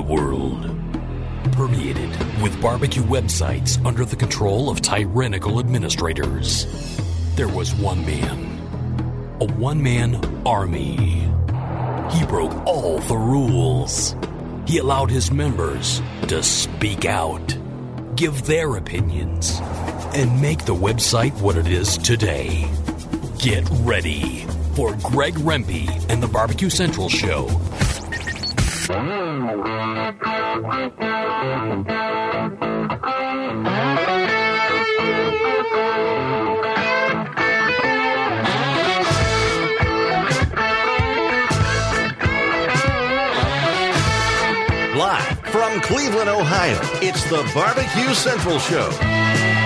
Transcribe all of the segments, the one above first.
world permeated with barbecue websites under the control of tyrannical administrators. There was one man, a one man army. He broke all the rules. He allowed his members to speak out, give their opinions, and make the website what it is today. Get ready for Greg Rempe and the Barbecue Central Show. Live from Cleveland, Ohio, it's the Barbecue Central Show.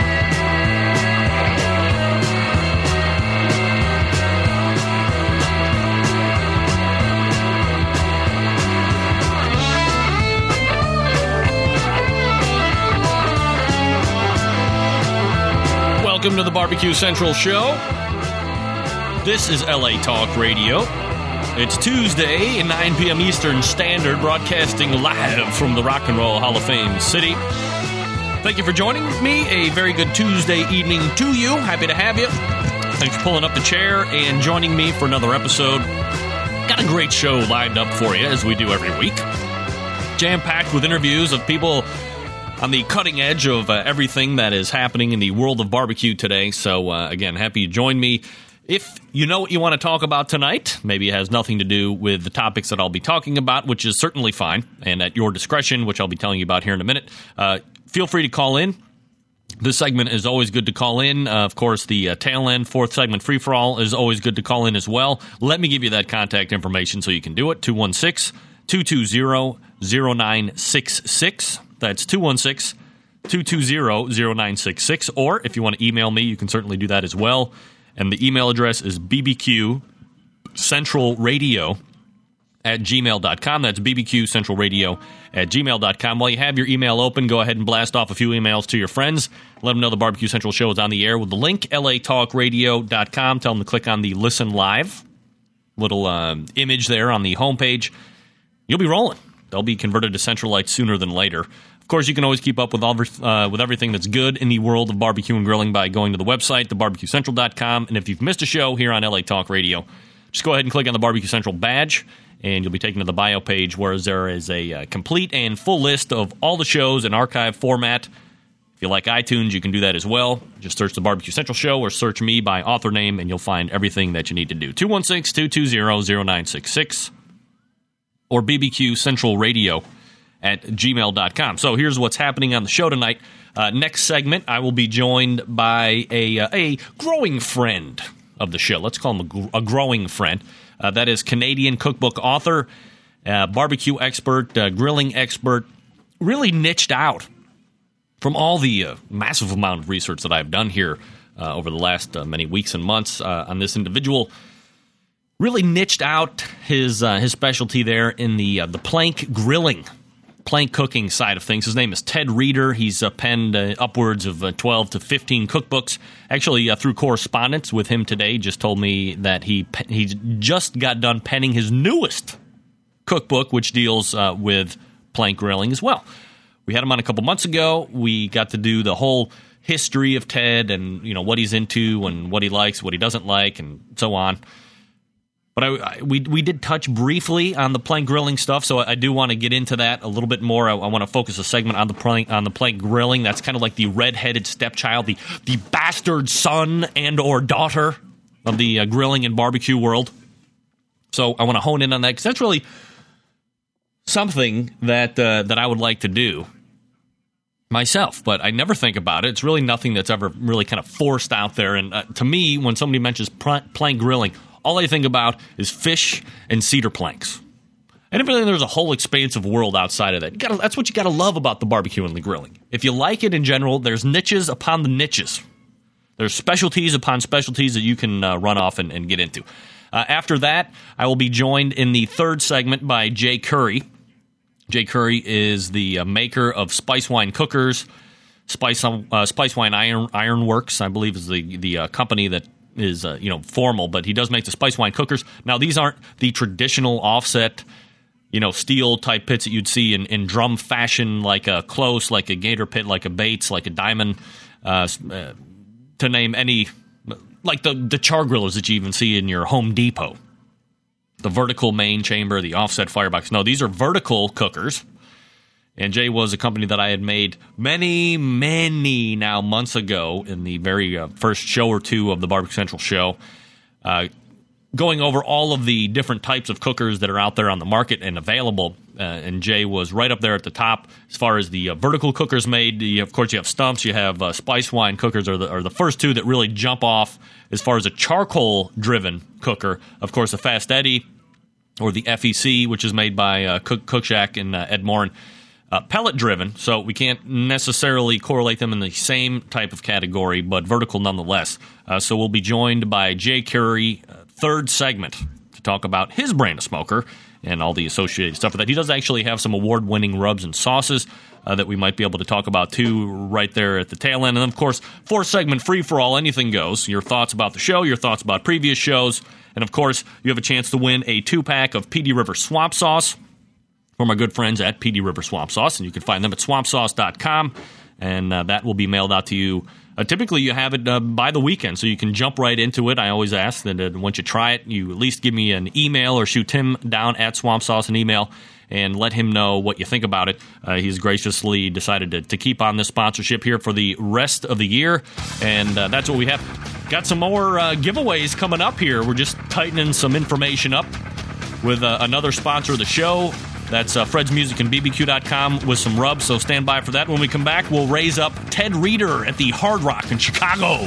Welcome to the Barbecue Central Show. This is LA Talk Radio. It's Tuesday, 9 p.m. Eastern Standard, broadcasting live from the Rock and Roll Hall of Fame City. Thank you for joining me. A very good Tuesday evening to you. Happy to have you. Thanks for pulling up the chair and joining me for another episode. Got a great show lined up for you, as we do every week. Jam packed with interviews of people on the cutting edge of uh, everything that is happening in the world of barbecue today. So, uh, again, happy you joined me. If you know what you want to talk about tonight, maybe it has nothing to do with the topics that I'll be talking about, which is certainly fine, and at your discretion, which I'll be telling you about here in a minute, uh, feel free to call in. This segment is always good to call in. Uh, of course, the uh, tail end, fourth segment, free for all, is always good to call in as well. Let me give you that contact information so you can do it 216 220 0966. That's 216 220 0966. Or if you want to email me, you can certainly do that as well. And the email address is bbq central radio at gmail.com. That's bbq central radio at gmail.com. While you have your email open, go ahead and blast off a few emails to your friends. Let them know the Barbecue Central show is on the air with the link, latalkradio.com. Tell them to click on the listen live little um, image there on the homepage. You'll be rolling. They'll be converted to Centralite sooner than later. Course, you can always keep up with all uh, with everything that's good in the world of barbecue and grilling by going to the website, thebarbecuecentral.com. And if you've missed a show here on LA Talk Radio, just go ahead and click on the Barbecue Central badge, and you'll be taken to the bio page where there is a uh, complete and full list of all the shows in archive format. If you like iTunes, you can do that as well. Just search the Barbecue Central Show or search me by author name, and you'll find everything that you need to do. 216 220 0966 or BBQ Central Radio at gmail.com. So here's what's happening on the show tonight. Uh, next segment, I will be joined by a, uh, a growing friend of the show. Let's call him a, gr- a growing friend. Uh, that is Canadian cookbook author, uh, barbecue expert, uh, grilling expert, really niched out from all the uh, massive amount of research that I've done here over the last many weeks and months on this individual really niched out his uh, his specialty there in the uh, the plank grilling, plank cooking side of things. His name is Ted Reader. He's uh, penned uh, upwards of uh, twelve to fifteen cookbooks. Actually, uh, through correspondence with him today, just told me that he he just got done penning his newest cookbook, which deals with plank grilling as well. We had him on a couple months ago. We got to do the whole history of Ted and you know what he's into and what he likes, what he doesn't like, and so on. But I, I, we we did touch briefly on the plank grilling stuff, so I, do want to get into that a little bit more. I, I want to focus a segment on the plank on the plank grilling. That's kind of like the red-headed stepchild, the the bastard son and or daughter of the uh, grilling and barbecue world. So I want to hone in on that because that's really something that uh, that I would like to do myself, but I never think about it. It's really nothing that's ever really kind of forced out there. And uh, to me, when somebody mentions plank grilling, all I think about is fish and cedar planks. And then there's a whole expansive world outside of that. Gotta, that's what you got to love about the barbecue and the grilling. If you like it in general, there's niches upon the niches. There's specialties upon specialties that you can uh, run off and, and, get into. Uh, after that, I will be joined in the third segment by Jay Curry. Jay Curry is the uh, maker of Spice Wine Cookers. Spice, uh, Spice Wine Iron Iron Works, I believe, is the the uh, company that is uh, you know formal, but he does make the spice wine cookers. Now these aren't the traditional offset you know, steel type pits that you'd see in, in drum fashion, like a Klose, like a gator pit, like a Bates, like a diamond, uh, uh, to name any, like the, the Char-Grillers that you even see in your Home Depot. The vertical main chamber, the offset firebox. No, these are vertical cookers. And Jay was a company that I had made many, many now months ago in the very uh, first show or two of the Barbecue Central show. Uh, going over all of the different types of cookers that are out there on the market and available. Uh, and Jay was right up there at the top as far as the uh, vertical cookers made. You, of course, you have stumps, you have uh, spice wine cookers, are the, are the first two that really jump off as far as a charcoal driven cooker. Of course, the Fast Eddy or the FEC, which is made by uh, Cook, Cookshack and Ed Maurin. Uh, pellet driven, so we can't necessarily correlate them in the same type of category, but vertical nonetheless. Uh, so we'll be joined by Jay Curry, uh, third segment, to talk about his brand of smoker and all the associated stuff with that. He does actually have some award winning rubs and sauces. Uh, that we might be able to talk about too, right there at the tail end. And of course, fourth segment, free for all, anything goes. Your thoughts about the show, your thoughts about previous shows, and of course, you have a chance to win a two pack of Pee Dee River Swamp Sauce from my good friends at Pee Dee River Swamp Sauce, and you can find them at swampsauce.com, and uh, that will be mailed out to you. Uh, typically, you have it uh, by the weekend, so you can jump right into it. I always ask that once you try it, you at least give me an email or shoot Tim down at Swamp Sauce an email and let him know what you think about it. Uh, he's graciously decided to, to, keep on this sponsorship here for the rest of the year, and uh, that's what we have. Got some more uh, giveaways coming up here. We're just tightening some information up with uh, another sponsor of the show. That's uh, Fred's Music and BBQ.com with some rubs, so stand by for that. When we come back, we'll raise up Ted Reader at the Hard Rock in Chicago.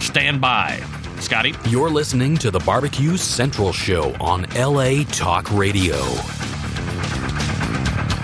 Stand by. Scotty? You're listening to the Barbecue Central Show on LA Talk Radio.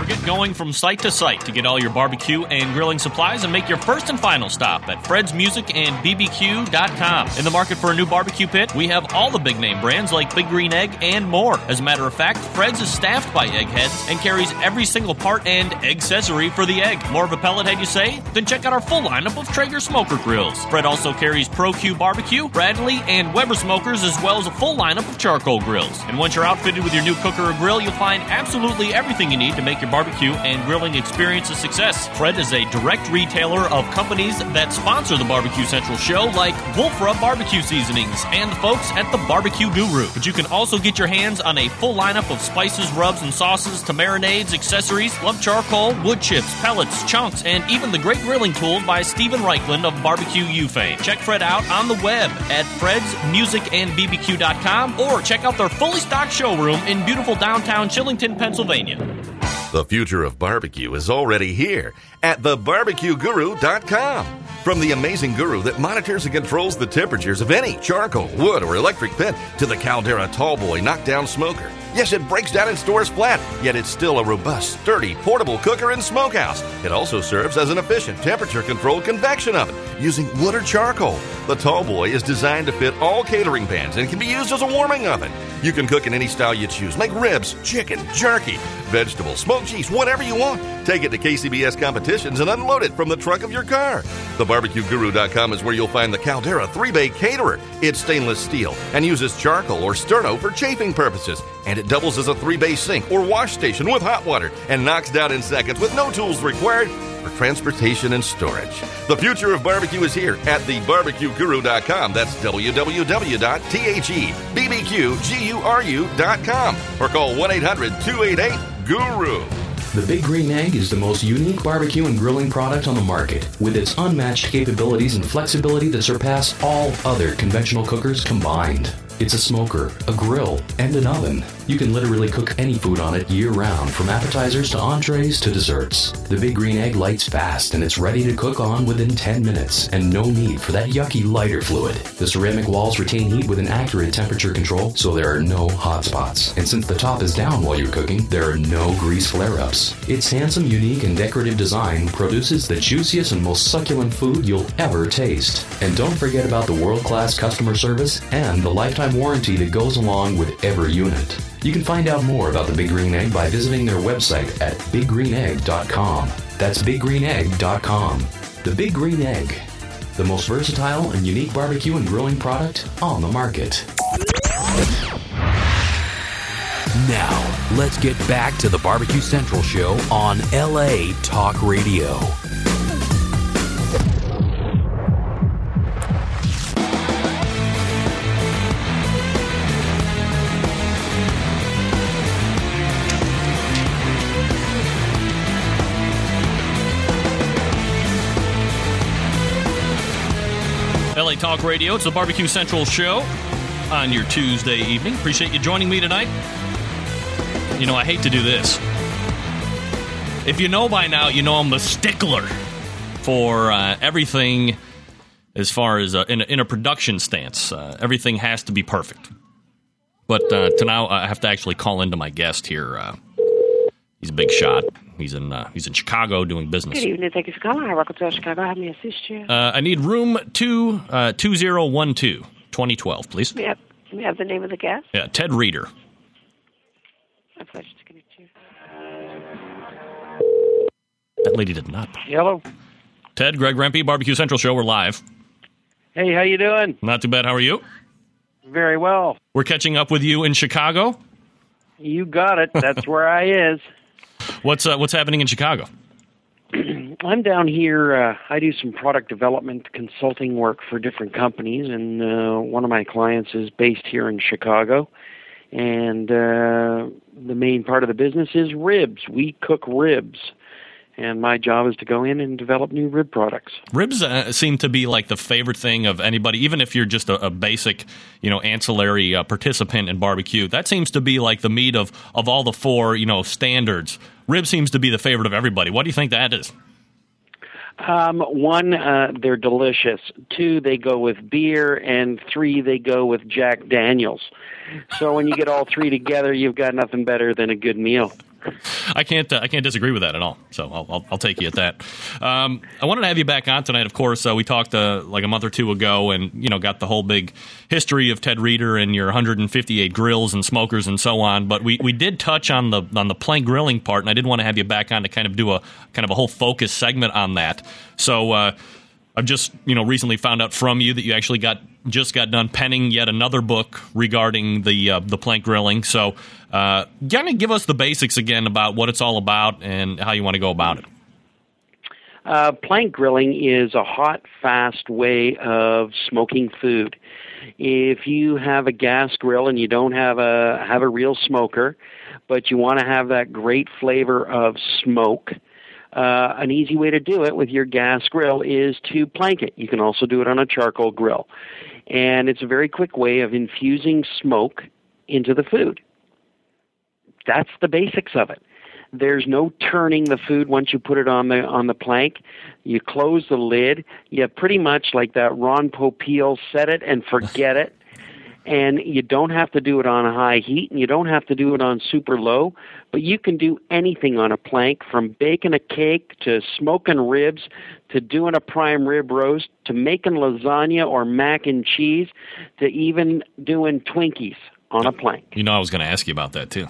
Get going from site to site to get all your barbecue and grilling supplies and make your first and final stop at Fred's Music and BBQ.com. In the market for a new barbecue pit, we have all the big name brands like Big Green Egg and more. As a matter of fact, Fred's is staffed by eggheads and carries every single part and accessory for the egg. More of a pellet head, you say? Then check out our full lineup of Traeger smoker grills. Fred also carries Pro Q Barbecue, Bradley, and Weber smokers, as well as a full lineup of charcoal grills. And once you're outfitted with your new cooker or grill, you'll find absolutely everything you need to make your barbecue and grilling experience a success. Fred is a direct retailer of companies that sponsor the Barbecue Central show, like Wolfe Rub Barbecue Seasonings and the folks at the Barbecue Guru. But you can also get your hands on a full lineup of spices, rubs, and sauces to marinades, accessories, lump charcoal, wood chips, pellets, chunks, and even the great grilling tools by Steven Raichlen of Barbecue U fame. Check Fred out on the web at fredsmusicandbbq.com or check out their fully stocked showroom in beautiful downtown Shillington, Pennsylvania. The future of barbecue is already here at thebarbecueguru.com. From the amazing guru that monitors and controls the temperatures of any charcoal, wood, or electric pit to the Caldera Tallboy knockdown smoker. Yes, it breaks down and stores flat, yet it's still a robust, sturdy, portable cooker and smokehouse. It also serves as an efficient temperature controlled convection oven using wood or charcoal. The Tallboy is designed to fit all catering pans and can be used as a warming oven. You can cook in any style you choose, like ribs, chicken, jerky, vegetables, smoked cheese, whatever you want. Take it to KCBS competitions and unload it from the trunk of your car. TheBarbecueGuru.com is where you'll find the Caldera 3 Bay Caterer. It's stainless steel and uses charcoal or sterno for chafing purposes. And it doubles as a three bay sink or wash station with hot water and knocks down in seconds with no tools required for transportation and storage. The future of barbecue is here at thebarbecueguru.com. That's www.thebbqguru.com or call 1 800 288 GURU. The Big Green Egg is the most unique barbecue and grilling product on the market, with its unmatched capabilities and flexibility that surpass all other conventional cookers combined. It's a smoker, a grill, and an oven. You can literally cook any food on it year round, from appetizers to entrees to desserts. The Big Green Egg lights fast and it's ready to cook on within 10 minutes, and no need for that yucky lighter fluid. The ceramic walls retain heat with an accurate temperature control, so there are no hot spots. And since the top is down while you're cooking, there are no grease flare ups. Its handsome, unique, and decorative design produces the juiciest and most succulent food you'll ever taste. And don't forget about the world class customer service and the lifetime warranty that goes along with every unit. You can find out more about the Big Green Egg by visiting their website at biggreenegg.com. That's biggreenegg.com. The Big Green Egg, the most versatile and unique barbecue and grilling product on the market. Now, let's get back to the Barbecue Central show on LA Talk Radio. LA Talk Radio. It's the Barbecue Central show on your Tuesday evening. Appreciate you joining me tonight. You know, I hate to do this. If you know by now, you know I'm the stickler for uh, everything as far as uh, in, a, in, a, production stance. Uh, everything has to be perfect. But uh, to now, I have to actually call into my guest here. Uh, he's a big shot. He's in uh, he's in Chicago doing business. Good evening. Thank you for calling. I welcome to Chicago. How may I assist you? Uh, I need room two uh, two zero one two. 2012, please. May I, have, may I have the name of the guest? Yeah, Ted Reader. My pleasure to connect you. That lady did not. Hello. Ted, Greg Rempe, Barbecue Central Show. We're live. Hey, how you doing? Not too bad. How are you? Very well. We're catching up with you in Chicago. You got it. That's where I is. What's uh, what's happening in Chicago? I'm down here. Uh, I do some product development consulting work for different companies, and uh, one of my clients is based here in Chicago. And uh, the main part of the business is ribs. We cook ribs and my job is to go in and develop new rib products. Ribs uh, seem to be like the favorite thing of anybody, even if you're just a, a basic, you know, ancillary uh, participant in barbecue. That seems to be like the meat of of all the four, you know, standards. Rib seems to be the favorite of everybody. What do you think that is? Um, one, uh, they're delicious. Two, they go with beer, and three, they go with Jack Daniels. So when you get all three together, you've got nothing better than a good meal. I can't uh, I can't disagree with that at all. So I'll, I'll, I'll take you at that. Um, I wanted to have you back on tonight. Of course, uh, we talked uh, like a month or two ago, and you know got the whole big history of Ted Reader and your 158 grills and smokers and so on. But we, we did touch on the on the plank grilling part, and I did want to have you back on to kind of do a kind of a whole focus segment on that. So. I've just you know recently found out from you that you actually got just got done penning yet another book regarding the uh, the plank grilling. So, uh, kind of give us the basics again about what it's all about and how you want to go about it. Uh, plank grilling is a hot, fast way of smoking food. If you have a gas grill and you don't have a have a real smoker, but you want to have that great flavor of smoke, uh, an easy way to do it with your gas grill is to plank it. You can also do it on a charcoal grill. And it's a very quick way of infusing smoke into the food. That's the basics of it. There's no turning the food once you put it on the on the plank. You close the lid. You pretty much like that Ron Popeil set it and forget it and you don't have to do it on high heat and you don't have to do it on super low but you can do anything on a plank from baking a cake to smoking ribs to doing a prime rib roast to making lasagna or mac and cheese to even doing twinkies on a plank. You know i was going to ask you about that too.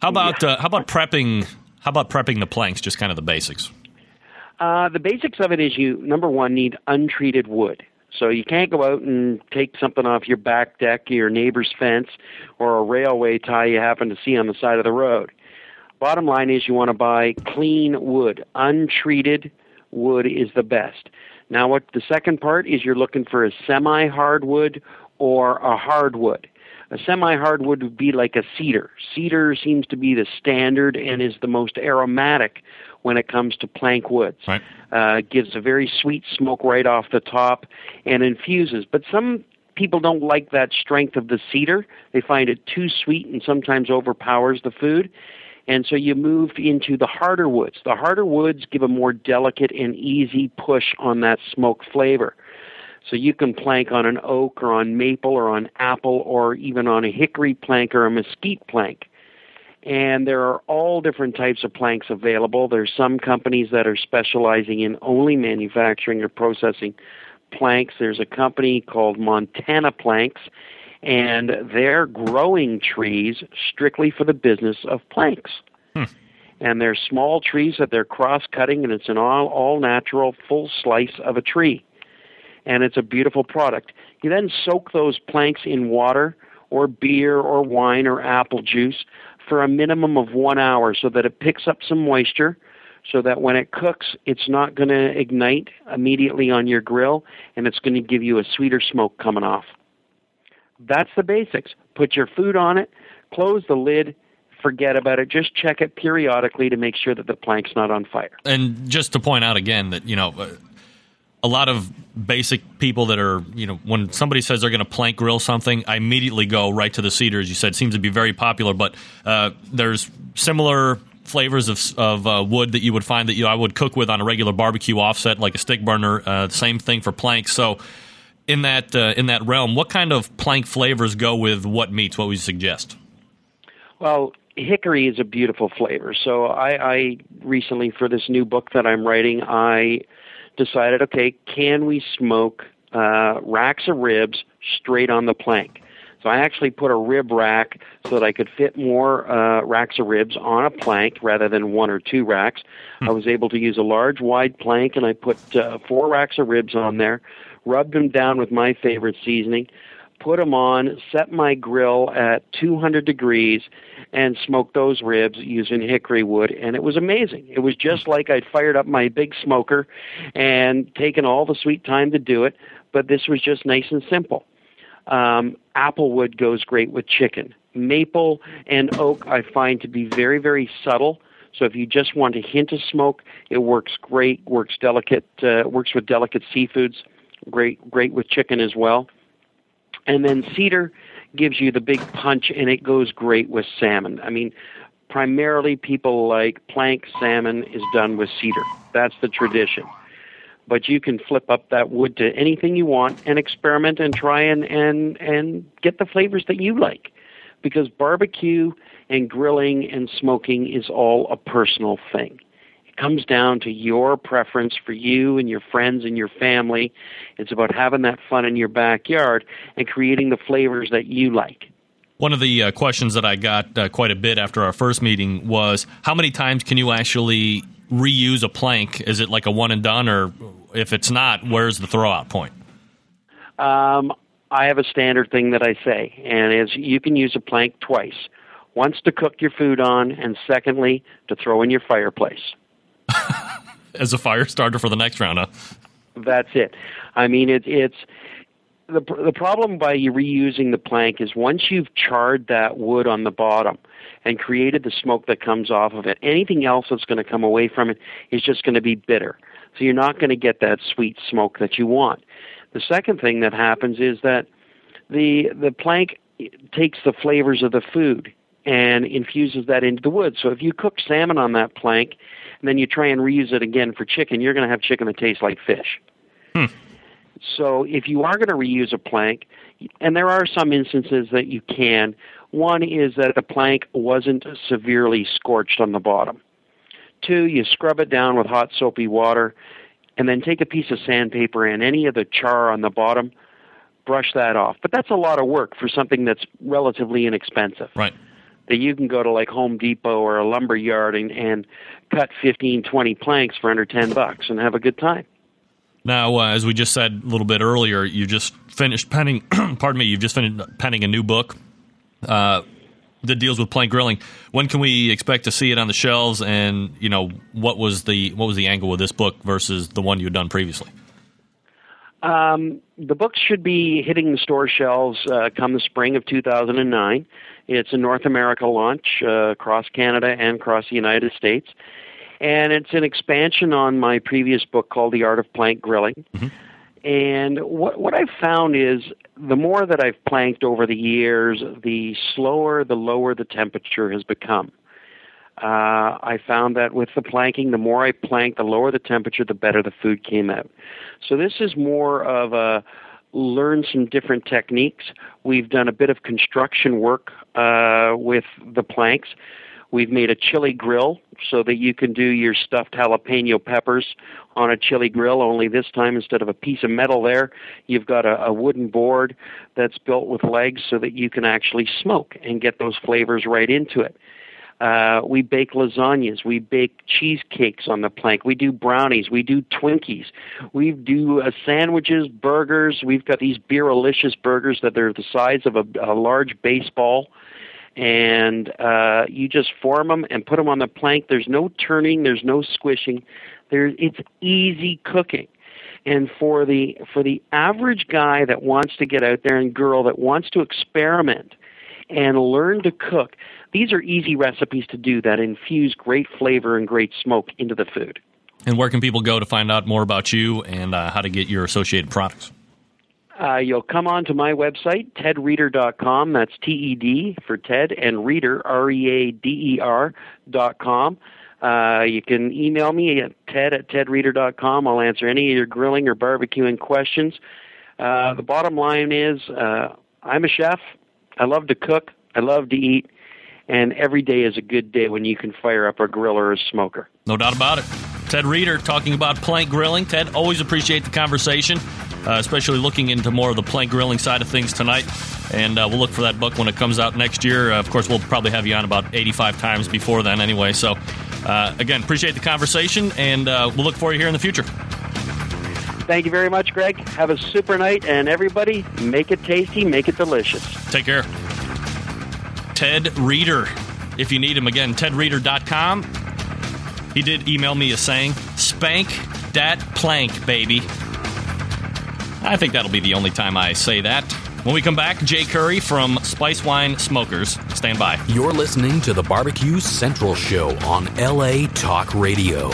How about yeah. uh, how about prepping how about prepping the planks just kind of the basics? Uh, the basics of it is you number one need untreated wood so you can't go out and take something off your back deck, your neighbor's fence, or a railway tie you happen to see on the side of the road. Bottom line is you want to buy clean wood. Untreated wood is the best. Now what the second part is you're looking for a semi hardwood or a hardwood. A semi hardwood would be like a cedar. Cedar seems to be the standard and is the most aromatic when it comes to plank woods. Right. Uh, gives a very sweet smoke right off the top and infuses. But some people don't like that strength of the cedar. They find it too sweet and sometimes overpowers the food. And so you move into the harder woods. The harder woods give a more delicate and easy push on that smoke flavor. So you can plank on an oak or on maple or on apple or even on a hickory plank or a mesquite plank and there are all different types of planks available. There's some companies that are specializing in only manufacturing or processing planks. There's a company called Montana Planks, and they're growing trees strictly for the business of planks. Hmm. And they're small trees that they're cross cutting, and it's an all, all natural full slice of a tree. And it's a beautiful product. You then soak those planks in water or beer or wine or apple juice for a minimum of one hour so that it picks up some moisture so that when it cooks, it's not going to ignite immediately on your grill and it's going to give you a sweeter smoke coming off. That's the basics. Put your food on it, close the lid, forget about it. Just check it periodically to make sure that the plank's not on fire. And just to point out again that, you know, uh, a lot of basic people that are, you know, when somebody says they're going to plank grill something, I immediately go right to the cedar, as you said, seems to be very popular. But uh, there's similar flavors of, of uh, wood that you would find that you I would cook with on a regular barbecue offset, like a stick burner. Uh, same thing for planks. So, in that uh, in that realm, what kind of plank flavors go with what meats? What would you suggest? Well, hickory is a beautiful flavor. So I, I recently, for this new book that I'm writing, I decided, okay, can we smoke uh, racks of ribs straight on the plank? So I actually put a rib rack so that I could fit more uh, racks of ribs on a plank rather than one or two racks. Hmm. I was able to use a large, wide plank, and I put uh, four racks of ribs on there, rubbed them down with my favorite seasoning, put them on, set my grill at 200 degrees, and smoked those ribs using hickory wood. And it was amazing. It was just like I'd fired up my big smoker and taken all the sweet time to do it, but this was just nice and simple. Um, applewood goes great with chicken. Maple and oak I find to be very, very subtle. So if you just want a hint of smoke, it works great. Works delicate. Uh, works with delicate seafoods. Great, great with chicken as well. And then cedar gives you the big punch, and it goes great with salmon. I mean, primarily people like plank salmon is done with cedar. That's the tradition. But you can flip up that wood to anything you want and experiment and try and and and get the flavors that you like. Because barbecue and grilling and smoking is all a personal thing. It comes down to your preference for you and your friends and your family. It's about having that fun in your backyard and creating the flavors that you like. One of the uh, questions that I got uh, quite a bit after our first meeting was how many times can you actually reuse a plank? Is it like a one and done, or if it's not, where's the throwout point? Um, I have a standard thing that I say, and is you can use a plank twice. Once to cook your food on, and secondly to throw in your fireplace. As a fire starter for the next round, huh? That's it. I mean, it, it's the the problem by reusing the plank is once you've charred that wood on the bottom and created the smoke that comes off of it, anything else that's going to come away from it is just going to be bitter. So you're not going to get that sweet smoke that you want. The second thing that happens is that the the plank takes the flavors of the food and infuses that into the wood. So if you cook salmon on that plank and then you try and reuse it again for chicken, you're going to have chicken that tastes like fish. Hmm. So if you are going to reuse a plank, and there are some instances that you can, one is that the plank wasn't severely scorched on the bottom. Two, you scrub it down with hot soapy water, and then take a piece of sandpaper and any of the char on the bottom, brush that off. But that's a lot of work for something that's relatively inexpensive. Right. That you can go to like Home Depot or a lumber yard and, and cut 15, 20 planks for under 10 bucks and have a good time. Now, uh, as we just said a little bit earlier, you just finished penning. pardon me. You've just finished penning a new book uh, that deals with plank grilling. When can we expect to see it on the shelves? And you know, what was the what was the angle of this book versus the one you had done previously? Um, the book should be hitting the store shelves uh, come the spring of 2009. It's a North America launch uh, across Canada and across the United States and it's an expansion on my previous book called The Art of Plank Grilling. Mm-hmm. And what what I've found is the more that I've planked over the years, the slower, the lower the temperature has become. Uh, I found that with the planking, the more I planked, the lower the temperature, the better the food came out. So this is more of a learn some different techniques. We've done a bit of construction work uh, with the planks. We've made a chili grill so that you can do your stuffed jalapeno peppers on a chili grill, only this time instead of a piece of metal there, you've got a, a wooden board that's built with legs so that you can actually smoke and get those flavors right into it. Uh, we bake lasagnas. We bake cheesecakes on the plank. We do brownies. We do Twinkies. We do uh, sandwiches, burgers. We've got these Beeralicious burgers that are the size of a, a large baseball. And uh, you just form them and put them on the plank. There's no turning. There's no squishing. There, it's easy cooking. And for the for the average guy that wants to get out there and girl that wants to experiment and learn to cook, these are easy recipes to do that infuse great flavor and great smoke into the food. And where can people go to find out more about you and uh, how to get your associated products? Uh, you'll come on to my website, tedreader.com. That's T E D for Ted, and Reader, R E A D E R dot com. Uh, you can email me at ted at tedreader.com. I'll answer any of your grilling or barbecuing questions. Uh, the bottom line is uh, I'm a chef. I love to cook. I love to eat. And every day is a good day when you can fire up a grill or a smoker. No doubt about it. Ted Reader talking about plank grilling. Ted, always appreciate the conversation, uh, especially looking into more of the plank grilling side of things tonight. And uh, we'll look for that book when it comes out next year. Uh, of course, we'll probably have you on about 85 times before then anyway. So uh, again, appreciate the conversation, and uh, we'll look for you here in the future. Thank you very much, Greg. Have a super night, and everybody, make it tasty, make it delicious. Take care. Ted Reader. If you need him again, tedreader.com. He did email me a saying, spank that plank, baby. I think that'll be the only time I say that. When we come back, Jay Curry from Spice Wine Smokers. Stand by. You're listening to the Barbecue Central Show on LA Talk Radio.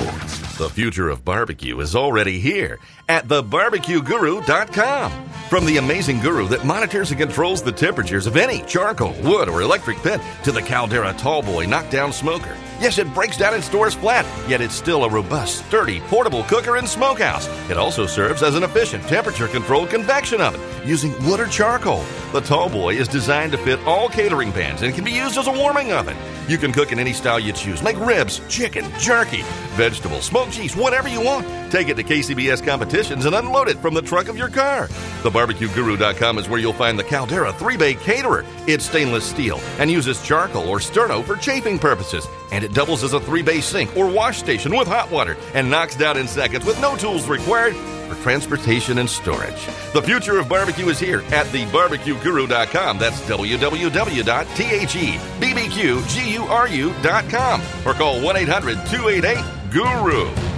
The future of barbecue is already here at thebarbecueguru.com. From the amazing guru that monitors and controls the temperatures of any charcoal, wood, or electric pit to the Caldera Tallboy knockdown smoker. Yes, it breaks down and stores flat, yet it's still a robust, sturdy, portable cooker and smokehouse. It also serves as an efficient temperature controlled convection oven using wood or charcoal. The Tallboy is designed to fit all catering pans and can be used as a warming oven. You can cook in any style you choose. Make ribs, chicken, jerky, vegetables, smoked cheese, whatever you want. Take it to KCBS competitions and unload it from the trunk of your car. TheBarbecueGuru.com is where you'll find the Caldera 3-Bay Caterer. It's stainless steel and uses charcoal or sterno for chafing purposes. And doubles as a 3-bay sink or wash station with hot water and knocks down in seconds with no tools required for transportation and storage. The future of barbecue is here at thebarbecueguru.com. That's www.thebbqguru.com or call 1-800-288-GURU.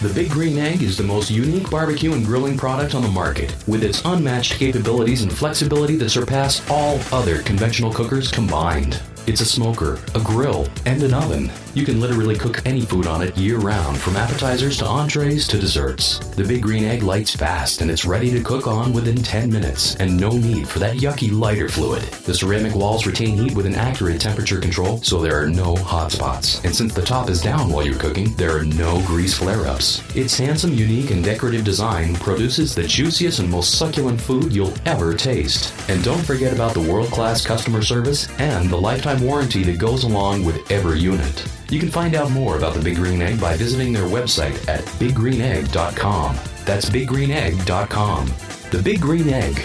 The Big Green Egg is the most unique barbecue and grilling product on the market, with its unmatched capabilities and flexibility that surpass all other conventional cookers combined. It's a smoker, a grill, and an oven. You can literally cook any food on it year round, from appetizers to entrees to desserts. The Big Green Egg lights fast and it's ready to cook on within 10 minutes, and no need for that yucky lighter fluid. The ceramic walls retain heat with an accurate temperature control, so there are no hot spots. And since the top is down while you're cooking, there are no grease flare ups. Its handsome, unique, and decorative design produces the juiciest and most succulent food you'll ever taste. And don't forget about the world class customer service and the lifetime warranty that goes along with every unit. You can find out more about the Big Green Egg by visiting their website at biggreenegg.com. That's biggreenegg.com. The Big Green Egg,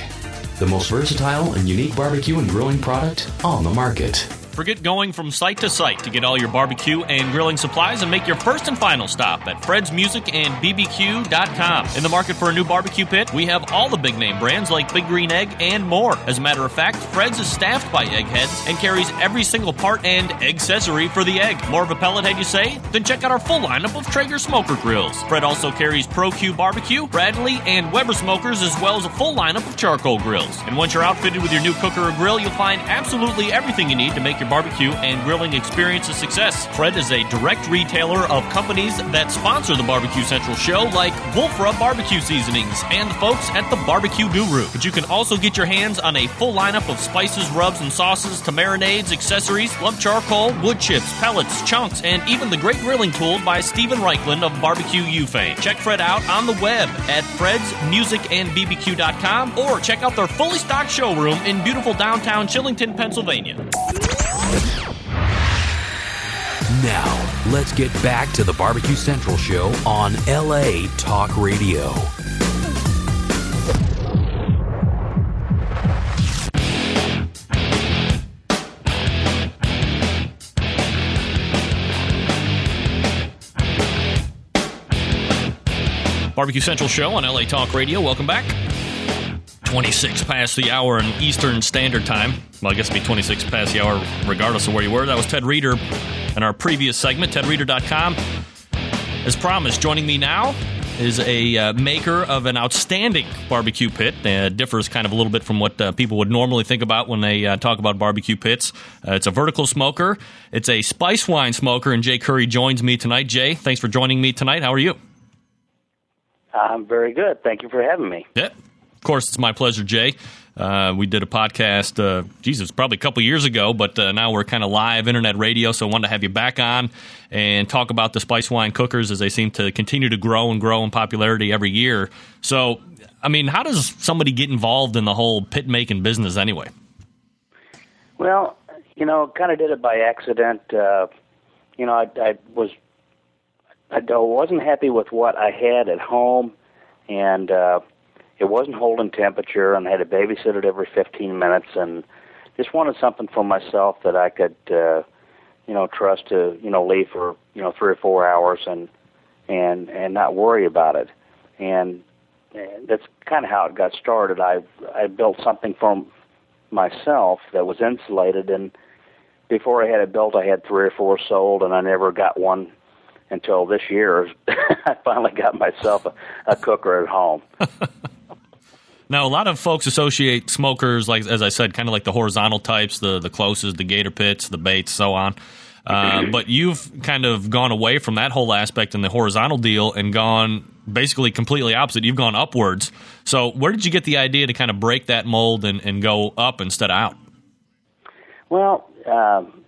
the most versatile and unique barbecue and grilling product on the market. Forget going from site to site to get all your barbecue and grilling supplies and make your first and final stop at Fred's Music and BBQ.com. In the market for a new barbecue pit, we have all the big name brands like Big Green Egg and more. As a matter of fact, Fred's is staffed by eggheads and carries every single part and accessory for the egg. More of a pellet head, you say? Then check out our full lineup of Traeger smoker grills. Fred also carries Pro Q barbecue, Bradley, and Weber smokers, as well as a full lineup of charcoal grills. And once you're outfitted with your new cooker or grill, you'll find absolutely everything you need to make your barbecue and grilling experience a success. Fred is a direct retailer of companies that sponsor the Barbecue Central show, like Wolfe Rub Barbecue Seasonings and the folks at the Barbecue Guru. But you can also get your hands on a full lineup of spices, rubs, and sauces to marinades, accessories, lump charcoal, wood chips, pellets, chunks, and even the great grilling tool by Steven Raichlen of Barbecue U fame. Check Fred out on the web at fredsmusicandbbq.com or check out their fully stocked showroom in beautiful downtown Shillington, Pennsylvania. Now, let's get back to the Barbecue Central show on LA Talk Radio. Barbecue Central show on LA Talk Radio. Welcome back. 26 past the hour in Eastern Standard Time. Well, I guess it'd be 26 past the hour regardless of where you were. That was Ted Reader in our previous segment, tedreader.com. As promised, joining me now is a uh, maker of an outstanding barbecue pit. Uh, differs kind of a little bit from what uh, people would normally think about when they uh, talk about barbecue pits. Uh, it's a vertical smoker. It's a spice wine smoker, and Jay Curry joins me tonight. Jay, thanks for joining me tonight. How are you? I'm very good. Thank you for having me. Yeah, course, it's my pleasure, Jay. Uh, we did a podcast, uh, Jesus, probably a couple years ago, but uh, now we're kind of live internet radio, so I wanted to have you back on and talk about the spice wine cookers as they seem to continue to grow and grow in popularity every year. So, I mean, how does somebody get involved in the whole pit making business anyway? Well, you know, kind of did it by accident. Uh, you know, I, I was I wasn't happy with what I had at home, and uh, it wasn't holding temperature, and I had to babysit it every 15 minutes, and just wanted something for myself that I could, uh, you know, trust to, you know, leave for, you know, three or four hours and and and not worry about it. And, and that's kind of how it got started. I I built something for myself that was insulated, and before I had it built, I had three or four sold, and I never got one until this year. I finally got myself a, a cooker at home. Now, a lot of folks associate smokers, like as I said, kind of like the horizontal types, the the Kloses, the gator pits, the baits, so on. Uh, but you've kind of gone away from that whole aspect in the horizontal deal and gone basically completely opposite. You've gone upwards. So, where did you get the idea to kind of break that mold and, and go up instead of out? Well, um,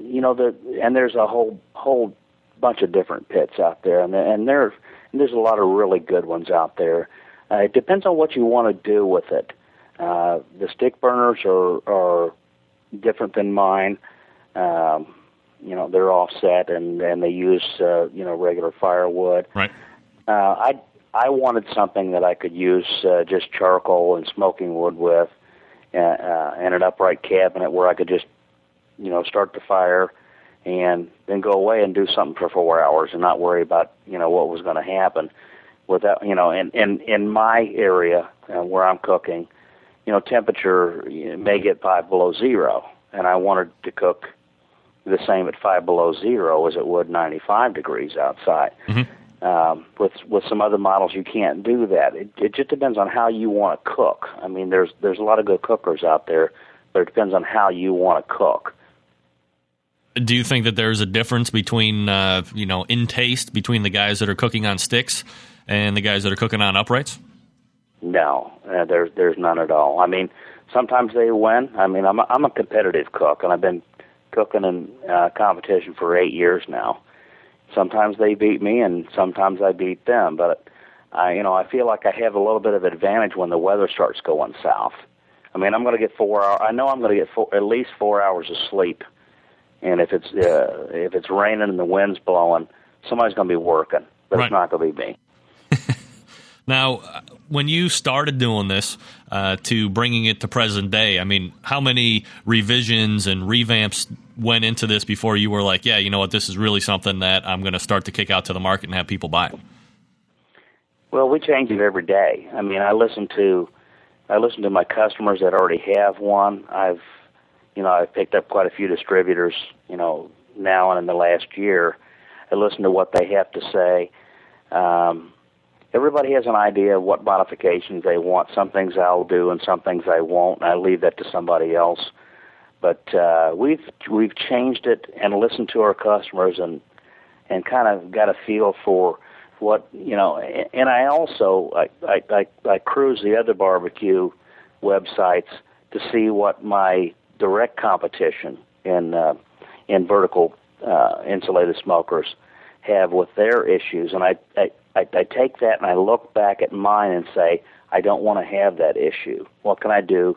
you know, the and there's a whole whole bunch of different pits out there, and and there and there's a lot of really good ones out there. Uh, it depends on what you want to do with it. Uh, the stick burners are are different than mine. Um, you know, they're offset and and they use uh, you know regular firewood. Right. Uh, I I wanted something that I could use uh, just charcoal and smoking wood with, uh, uh, and an upright cabinet where I could just you know start the fire and then go away and do something for four hours and not worry about you know what was going to happen without you know in in in my area uh, where I'm cooking, you know temperature may get five below zero, and I wanted to cook the same at five below zero as it would 95 degrees outside. Mm-hmm. Um, with with some other models, you can't do that. It, it just depends on how you want to cook. I mean, there's there's a lot of good cookers out there, but it depends on how you want to cook. Do you think that there's a difference between, uh, you know, in taste between the guys that are cooking on sticks and the guys that are cooking on uprights? No, uh, there's there's none at all. I mean, sometimes they win. I mean, I'm a, I'm a competitive cook, and I've been cooking in uh, competition for eight years now. Sometimes they beat me, and sometimes I beat them. But I, you know, I feel like I have a little bit of advantage when the weather starts going south. I mean, I'm going to get four hours. I know I'm going to get four, at least four hours of sleep. And if it's uh, if it's raining and the wind's blowing, somebody's going to be working, but Right. it's not going to be me. Now, uh, when you started doing this uh, to bringing it to present day, I mean, how many revisions and revamps went into this before you were like, yeah, you know what, this is really something that I'm going to start to kick out to the market and have people buy? Well, we change it every day. I mean, I listen to I listen to my customers that already have one. I've you know, I've picked up quite a few distributors, you know, now and in the last year. I listen to what they have to say. Um, everybody has an idea of what modifications they want. Some things I'll do and some things I won't, and I leave that to somebody else. But uh, we've we've changed it and listened to our customers and and kind of got a feel for what you know. And I also I I I, I cruise the other barbecue websites to see what my direct competition in uh, in vertical uh, insulated smokers have with their issues, and I, I I I take that and I look back at mine and say I don't want to have that issue. What can I do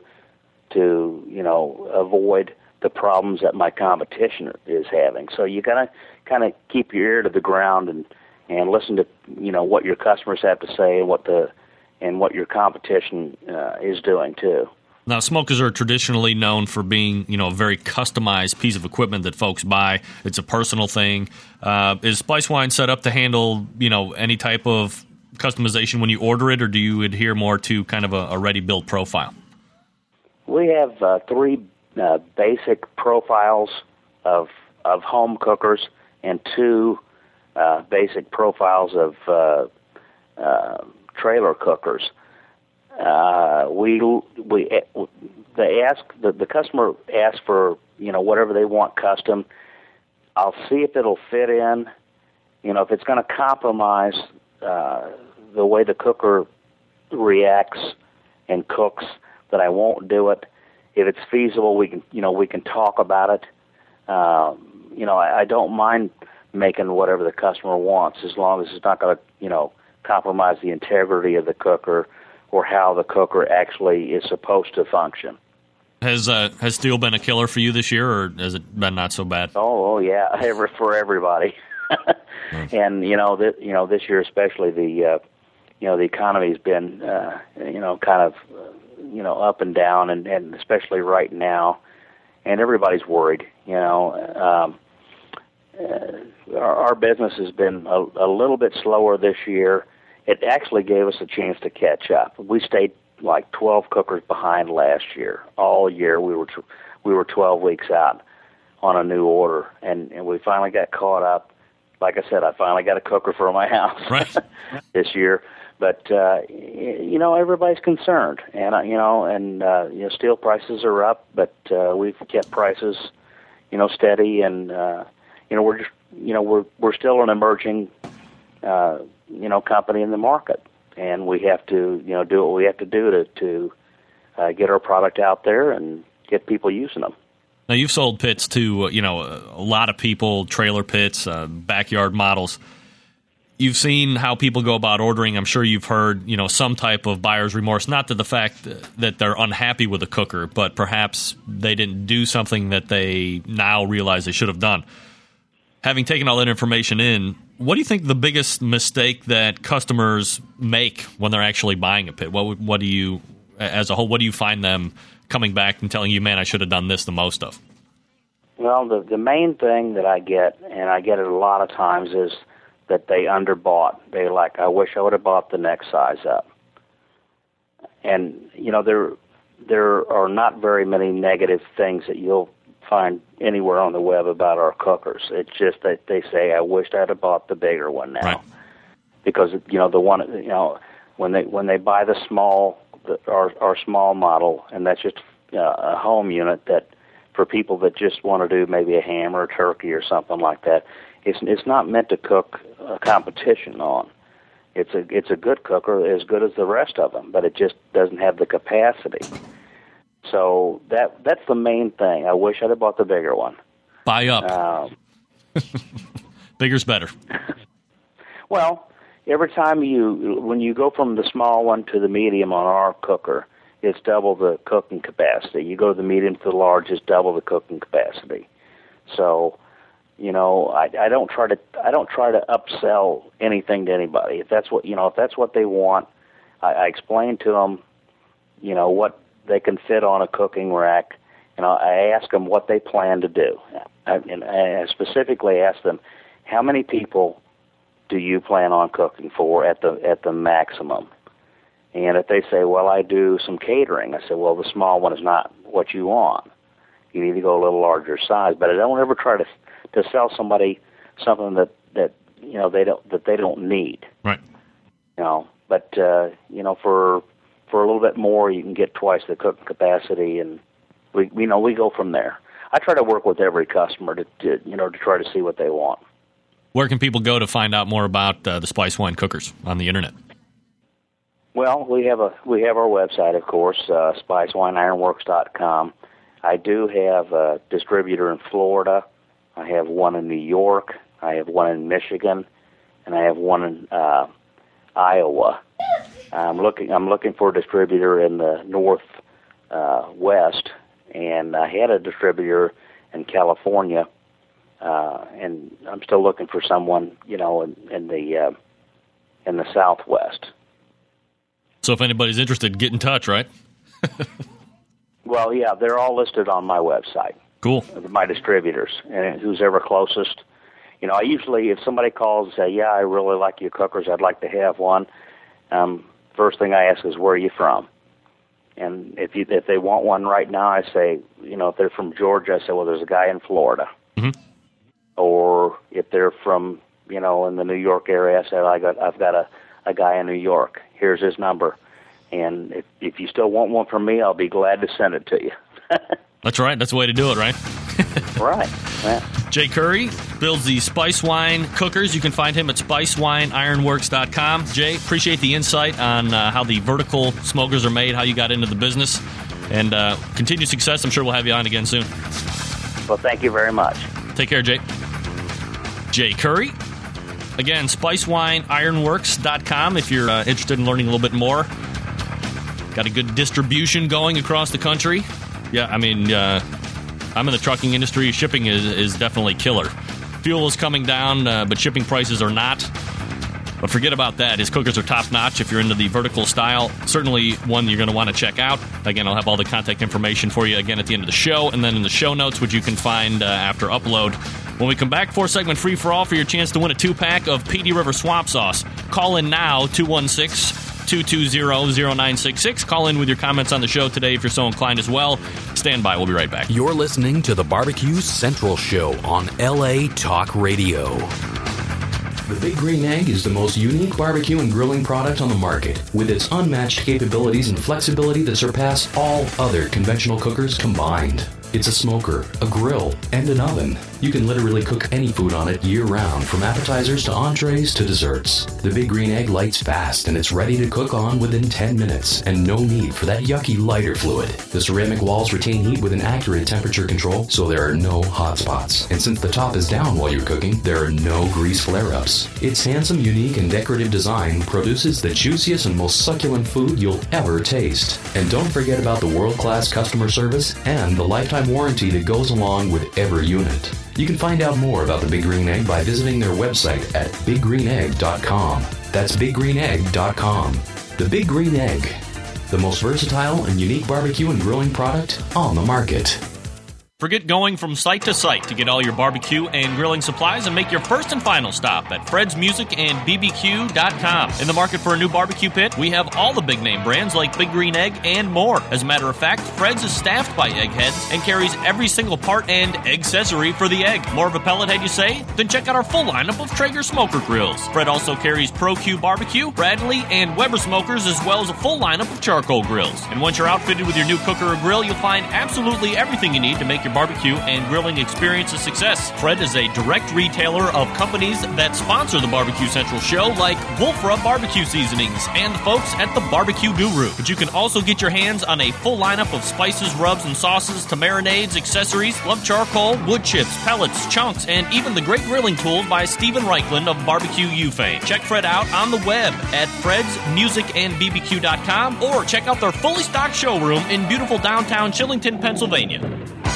to you know avoid the problems that my competition is having? So you gotta kind of keep your ear to the ground and and listen to you know what your customers have to say and what the and what your competition uh, is doing too. Now, smokers are traditionally known for being, you know, a very customized piece of equipment that folks buy. It's a personal thing. Uh, is Spice Wine set up to handle, you know, any type of customization when you order it, or do you adhere more to kind of a, a ready built profile? We have uh, three uh, basic profiles of of home cookers and two uh, basic profiles of uh, uh, trailer cookers. Uh, we we they ask the, the customer asks for you know whatever they want custom. I'll see if it'll fit in. You know if it's going to compromise uh, the way the cooker reacts and cooks, that I won't do it. If it's feasible, we can you know we can talk about it. Uh, you know I, I don't mind making whatever the customer wants as long as it's not going to you know compromise the integrity of the cooker or how the cooker actually is supposed to function. Has uh, has steel been a killer for you this year, or has it been not so bad? Oh, oh yeah, Ever, for everybody. and you know that you know this year especially the uh, you know the economy's been uh, you know kind of uh, you know up and down, and, and especially right now, and everybody's worried. You know, um, uh, our, our business has been a, a little bit slower this year. It actually gave us a chance to catch up. We stayed like 12 cookers behind last year. All year we were t- we were 12 weeks out on a new order, and and we finally got caught up. Like I said, I finally got a cooker for my house right. this year. But uh, you know, everybody's concerned, and uh, you know, and uh, you know, steel prices are up, but uh, we've kept prices, you know, steady, and uh, you know, we're just, you know, we're we're still an emerging, uh, you know, company in the market, and we have to, you know, do what we have to do to to uh, get our product out there and get people using them. Now you've sold pits to uh, you know a lot of people, trailer pits, uh, backyard models. You've seen how people go about ordering. I'm sure you've heard you know some type of buyer's remorse. Not to the fact that they're unhappy with the cooker, but perhaps they didn't do something that they now realize they should have done. Having taken all that information in, what do you think the biggest mistake that customers make when they're actually buying a pit? What what do you, as a whole, what do you find them coming back and telling you, "Man, I should have done this the most of"? Well, the the main thing that I get, and I get it a lot of times, is that they underbought. They like, I wish I would have bought the next size up. And you know, there there are not very many negative things that you'll find anywhere on the web about our cookers. It's just that they say, I wished I'd have bought the bigger one now, Right. because you know the one you know when they when they buy the small the, our our small model, and that's just uh, a home unit that for people that just want to do maybe a ham or a turkey or something like that. It's it's not meant to cook a competition on. It's a it's a good cooker, as good as the rest of them, but it just doesn't have the capacity. So that that's the main thing. I wish I'd have bought the bigger one. Buy up. Um, Bigger's better. Well, every time you when you go from the small one to the medium on our cooker, it's double the cooking capacity. You go to the medium to the large, it's double the cooking capacity. So, you know, I, I don't try to I don't try to upsell anything to anybody. If that's what you know, if that's what they want, I, I explain to them, you know, what they can fit on a cooking rack, and I, ask them what they plan to do. I, and I specifically ask them, how many people do you plan on cooking for at the at the maximum? And if they say, well, I do some catering, I say, well, the small one is not what you want. You need to go a little larger size. But I don't ever try to to sell somebody something that that you know they don't that they don't need. Right. You know, but uh, you know for for a little bit more, you can get twice the cooking capacity, and we you know we go from there. I try to work with every customer to, to you know to try to see what they want. Where can people go to find out more about uh, the Spice Wine cookers on the internet? Well, we have a we have our website, of course, uh, SpiceWineIronworks.com. I do have a distributor in Florida. I have one in New York. I have one in Michigan, and I have one in uh, Iowa. I'm looking. I'm looking for a distributor in the north uh, west, and I had a distributor in California, uh, and I'm still looking for someone, you know, in, in the uh, in the southwest. So if anybody's interested, get in touch. Right. Well, yeah, they're all listed on my website. Cool. My distributors and who's ever closest. You know, I usually if somebody calls and say, "Yeah, I really like your cookers. I'd like to have one," um, first thing I ask is where are you from? And if you if they want one right now, I say, you know, if they're from Georgia, I say, well, there's a guy in Florida. Mm-hmm. Or if they're from, you know, in the New York area, I say, I got I've got a a guy in New York. Here's his number. And if if you still want one from me, I'll be glad to send it to you. That's right. That's the way to do it, right? right. Yeah. Jay Curry builds the Spice Wine cookers. You can find him at spicewineIronworks.com. Jay, appreciate the insight on uh, how the vertical smokers are made, how you got into the business, and uh, continued success. I'm sure we'll have you on again soon. Well, thank you very much. Take care, Jay. Jay Curry. Again, spicewineIronworks.com if you're uh, interested in learning a little bit more. Got a good distribution going across the country. Yeah, I mean, uh, I'm in the trucking industry. Shipping is, is definitely killer. Fuel is coming down, uh, but shipping prices are not. But forget about that. His cookers are top notch if you're into the vertical style. Certainly one you're going to want to check out. Again, I'll have all the contact information for you again at the end of the show, and then in the show notes, which you can find uh, after upload. When we come back, four segment free for all for your chance to win a two pack of Pee Dee River Swamp Sauce. Call in now, 216 220-0966. Call in with your comments on the show today if you're so inclined as well. Stand by. We'll be right back. You're listening to the Barbecue Central Show on LA Talk Radio. The Big Green Egg is the most unique barbecue and grilling product on the market, with its unmatched capabilities and flexibility that surpass all other conventional cookers combined. It's a smoker, a grill, and an oven. You can literally cook any food on it year round, from appetizers to entrees to desserts. The Big Green Egg lights fast and it's ready to cook on within 10 minutes, and no need for that yucky lighter fluid. The ceramic walls retain heat with an accurate temperature control, so there are no hot spots. And since the top is down while you're cooking, there are no grease flare ups. Its handsome, unique, and decorative design produces the juiciest and most succulent food you'll ever taste. And don't forget about the world class customer service and the lifetime warranty that goes along with every unit. You can find out more about the Big Green Egg by visiting their website at biggreenegg.com. That's biggreenegg.com. The Big Green Egg, the most versatile and unique barbecue and grilling product on the market. Forget going from site to site to get all your barbecue and grilling supplies and make your first and final stop at Fred's Music and BBQ.com. In the market for a new barbecue pit, we have all the big name brands like Big Green Egg and more. As a matter of fact, Fred's is staffed by eggheads and carries every single part and accessory for the egg. More of a pellet head, you say? Then check out our full lineup of Traeger smoker grills. Fred also carries Pro Q barbecue, Bradley, and Weber smokers, as well as a full lineup of charcoal grills. And once you're outfitted with your new cooker or grill, you'll find absolutely everything you need to make your your barbecue and grilling experience a success. Fred is a direct retailer of companies that sponsor the Barbecue Central show, like Wolfe Rub Barbecue Seasonings and the folks at the Barbecue Guru. But you can also get your hands on a full lineup of spices, rubs, and sauces to marinades, accessories, lump charcoal, wood chips, pellets, chunks, and even the great grilling tools by Steven Raichlen of Barbecue U fame. Check Fred out on the web at fredsmusicandbbq.com or check out their fully stocked showroom in beautiful downtown Shillington, Pennsylvania.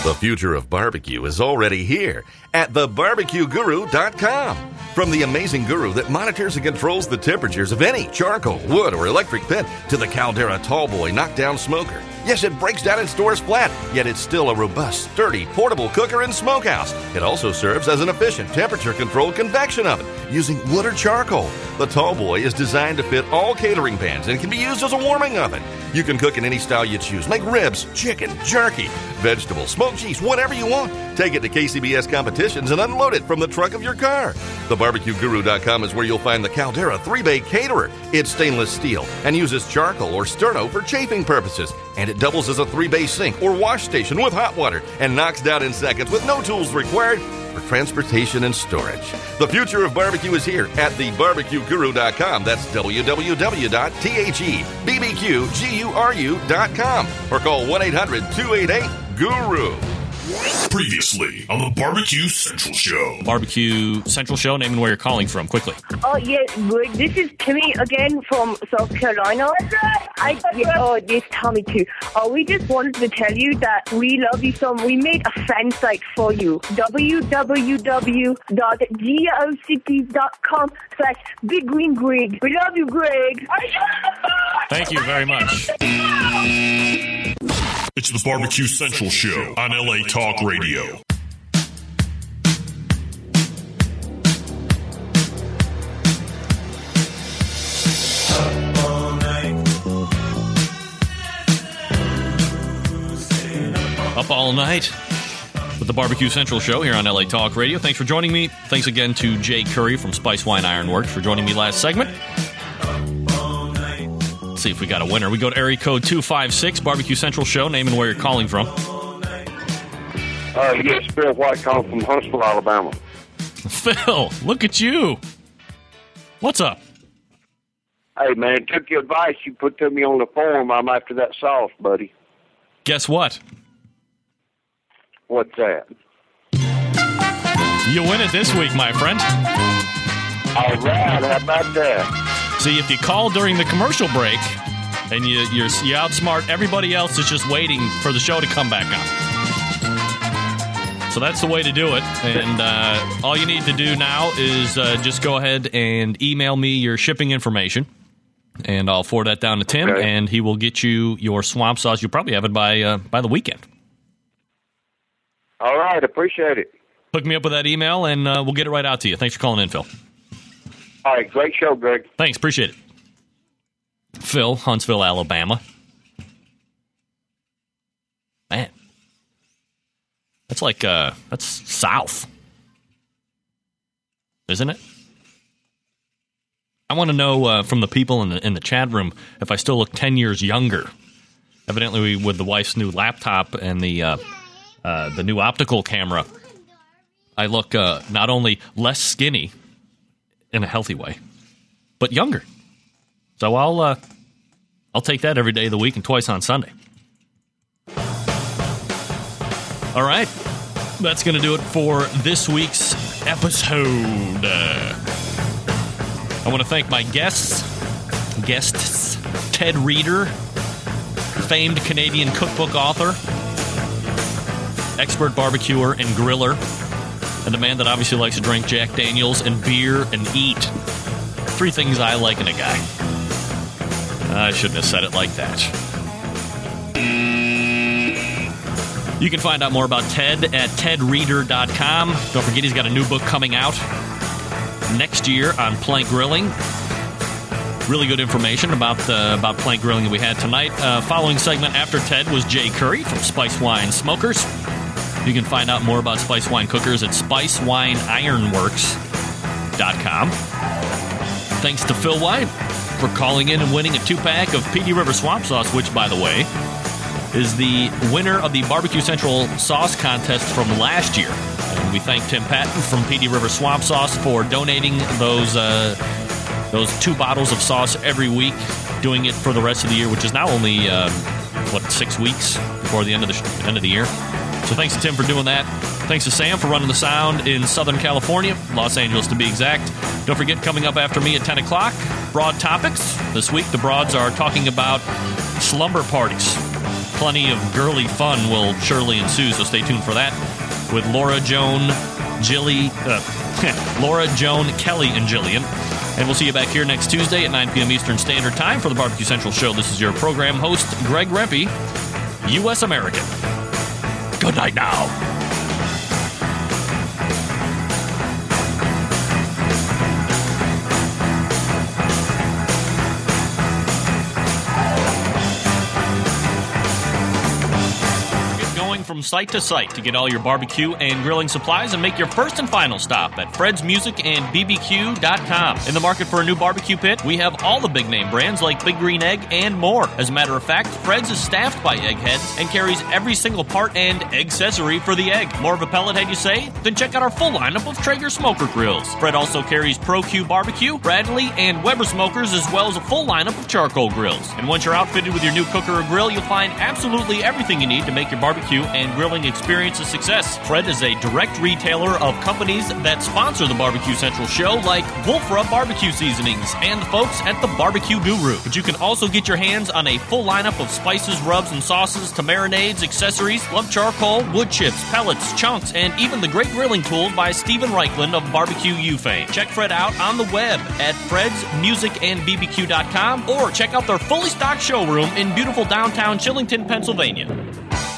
The future of barbecue is already here at thebarbecueguru.com. From the amazing guru that monitors and controls the temperatures of any charcoal, wood, or electric pit to the Caldera Tallboy knockdown smoker. Yes, it breaks down and stores flat, yet it's still a robust, sturdy, portable cooker and smokehouse. It also serves as an efficient temperature controlled convection oven using wood or charcoal. The Tallboy is designed to fit all catering pans and can be used as a warming oven. You can cook in any style you choose. Make ribs, chicken, jerky, vegetables, smoked cheese, whatever you want. Take it to KCBS competitions and unload it from the trunk of your car. TheBarbecueGuru.com is where you'll find the Caldera 3-Bay Caterer. It's stainless steel and uses charcoal or sterno for chafing purposes. And it doubles as a 3-bay sink or wash station with hot water and knocks down in seconds with no tools required for transportation and storage. The future of barbecue is here at thebarbecueguru.com. That's www.thebbqguru.com or call 1-800-288-GURU. Previously on the Barbecue Central Show. Barbecue Central Show, name and where you're calling from, quickly. Oh, yeah, good. This is Timmy again from South Carolina. I, yeah, oh, this Tommy too. Oh, we just wanted to tell you that we love you so much. We made a fan site for you. www.geocities.com slash Big Green Greg. We love you, Greg. Thank you very much. It's the Barbecue Central Show on LA Talk Radio. Up all night with the Barbecue Central Show here on LA Talk Radio. Thanks for joining me. Thanks again to Jay Curry from Spice Wine Ironworks for joining me last segment. See if we got a winner. We go to area code 256, Barbecue Central show, name and where you're calling from. Uh, yes, Bill White calling from Huntsville, Alabama. Phil, look at you. What's up? Hey, man, took your advice you put to me on the forum. I'm after that sauce, buddy. Guess what? What's that? You win it this week, my friend. All right, how about that? See, if you call during the commercial break and you you're, you outsmart everybody else that's just waiting for the show to come back on. So that's the way to do it. And uh, all you need to do now is uh, just go ahead and email me your shipping information. And I'll forward that down to Tim, Okay. and he will get you your swamp sauce. You'll probably have it by uh, by the weekend. All right, appreciate it. Hook me up with that email, and uh, we'll get it right out to you. Thanks for calling in, Phil. All right, great show, Greg. Thanks, appreciate it. Phil, Huntsville, Alabama. Man, that's like uh, that's south, isn't it? I want to know uh, from the people in the in the chat room if I still look ten years younger. Evidently, we, with the wife's new laptop and the uh, uh, the new optical camera, I look uh, not only less skinny in a healthy way, but younger. So I'll uh, I'll take that every day of the week and twice on Sunday. All right, that's going to do it for this week's episode. I want to thank my guests, guests Ted Reader, famed Canadian cookbook author, expert barbecuer and griller, and the man that obviously likes to drink Jack Daniels and beer and eat. Three things I like in a guy. I shouldn't have said it like that. You can find out more about Ted at tedreader.com. Don't forget he's got a new book coming out next year on plank grilling. Really good information about uh, about plank grilling that we had tonight. Uh, following segment after Ted was Jay Curry from Spice Wine Smokers. You can find out more about Spice Wine Cookers at spicewineIronworks.com. Thanks to Phil White for calling in and winning a two pack of Pee Dee River Swamp Sauce, which, by the way, is the winner of the Barbecue Central Sauce Contest from last year. And we thank Tim Patton from Pee Dee River Swamp Sauce for donating those uh, those two bottles of sauce every week, doing it for the rest of the year, which is now only uh, what six weeks before the end of the sh- end of the year. So thanks to Tim for doing that. Thanks to Sam for running the sound in Southern California, Los Angeles to be exact. Don't forget, coming up after me at 10 o'clock, broad topics. This week, the broads are talking about slumber parties. Plenty of girly fun will surely ensue, so stay tuned for that. With Laura Joan, Jilly, uh, Laura Joan, Kelly, and Jillian. And we'll see you back here next Tuesday at 9 p.m. Eastern Standard Time for the Barbecue Central Show. This is your program host, Greg Rempe, U.S. American. Good night now. Site to site to get all your barbecue and grilling supplies and make your first and final stop at Fred's Music and BBQ.com. In the market for a new barbecue pit, we have all the big name brands like Big Green Egg and more. As a matter of fact, Fred's is staffed by eggheads and carries every single part and accessory for the egg. More of a pellet head, you say? Then check out our full lineup of Traeger smoker grills. Fred also carries Pro Q Barbecue, Bradley, and Weber smokers, as well as a full lineup of charcoal grills. And once you're outfitted with your new cooker or grill, you'll find absolutely everything you need to make your barbecue and grilling experience a success. Fred is a direct retailer of companies that sponsor the Barbecue Central show, like Wolfe Rub Barbecue Seasonings and the folks at the Barbecue Guru. But you can also get your hands on a full lineup of spices, rubs, and sauces to marinades, accessories, lump charcoal, wood chips, pellets, chunks, and even the great grilling tool by Steven Raichlen of Barbecue U fame. Check Fred out on the web at fredsmusicandbbq.com or check out their fully stocked showroom in beautiful downtown Shillington, Pennsylvania.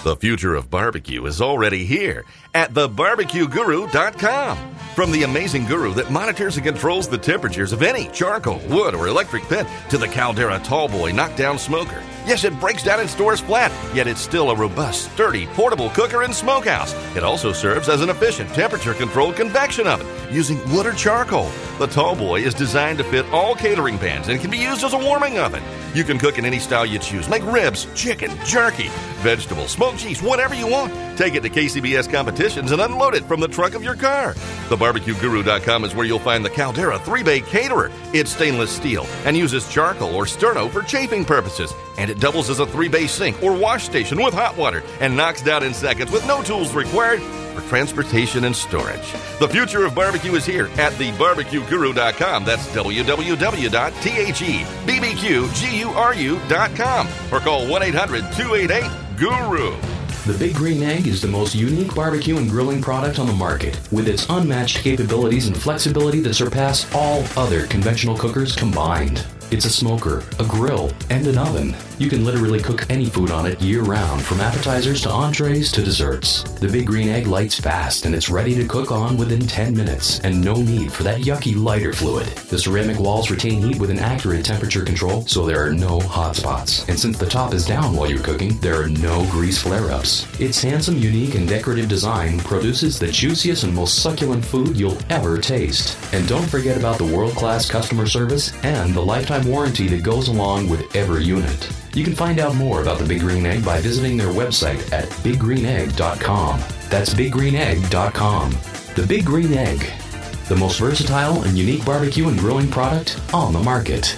The future of barbecue is already here at thebarbecueguru.com. From the amazing guru that monitors and controls the temperatures of any charcoal, wood, or electric pit to the Caldera Tallboy knockdown smoker, Yes, it breaks down and stores flat, yet it's still a robust, sturdy, portable cooker and smokehouse. It also serves as an efficient temperature controlled convection oven using wood or charcoal. The Tallboy is designed to fit all catering pans and can be used as a warming oven. You can cook in any style you choose. Make ribs, chicken, jerky, vegetables, smoked cheese, whatever you want. Take it to KCBS competitions and unload it from the trunk of your car. TheBarbecueGuru.com is where you'll find the Caldera 3-Bay Caterer. It's stainless steel and uses charcoal or sterno for chafing purposes. And it doubles as a 3-bay sink or wash station with hot water and knocks down in seconds with no tools required for transportation and storage. The future of barbecue is here at thebarbecueguru.com. That's www.thebbqguru.com or call 1-800-288-GURU. The Big Green Egg is the most unique barbecue and grilling product on the market, with its unmatched capabilities and flexibility that surpass all other conventional cookers combined. It's a smoker, a grill, and an oven. You can literally cook any food on it year round, from appetizers to entrees to desserts. The Big Green Egg lights fast and it's ready to cook on within 10 minutes, and no need for that yucky lighter fluid. The ceramic walls retain heat with an accurate temperature control, so there are no hot spots. And since the top is down while you're cooking, there are no grease flare ups. Its handsome, unique, and decorative design produces the juiciest and most succulent food you'll ever taste. And don't forget about the world class customer service and the lifetime warranty that goes along with every unit. You can find out more about the Big Green Egg by visiting their website at biggreenegg.com. That's biggreenegg.com. The Big Green Egg, the most versatile and unique barbecue and grilling product on the market.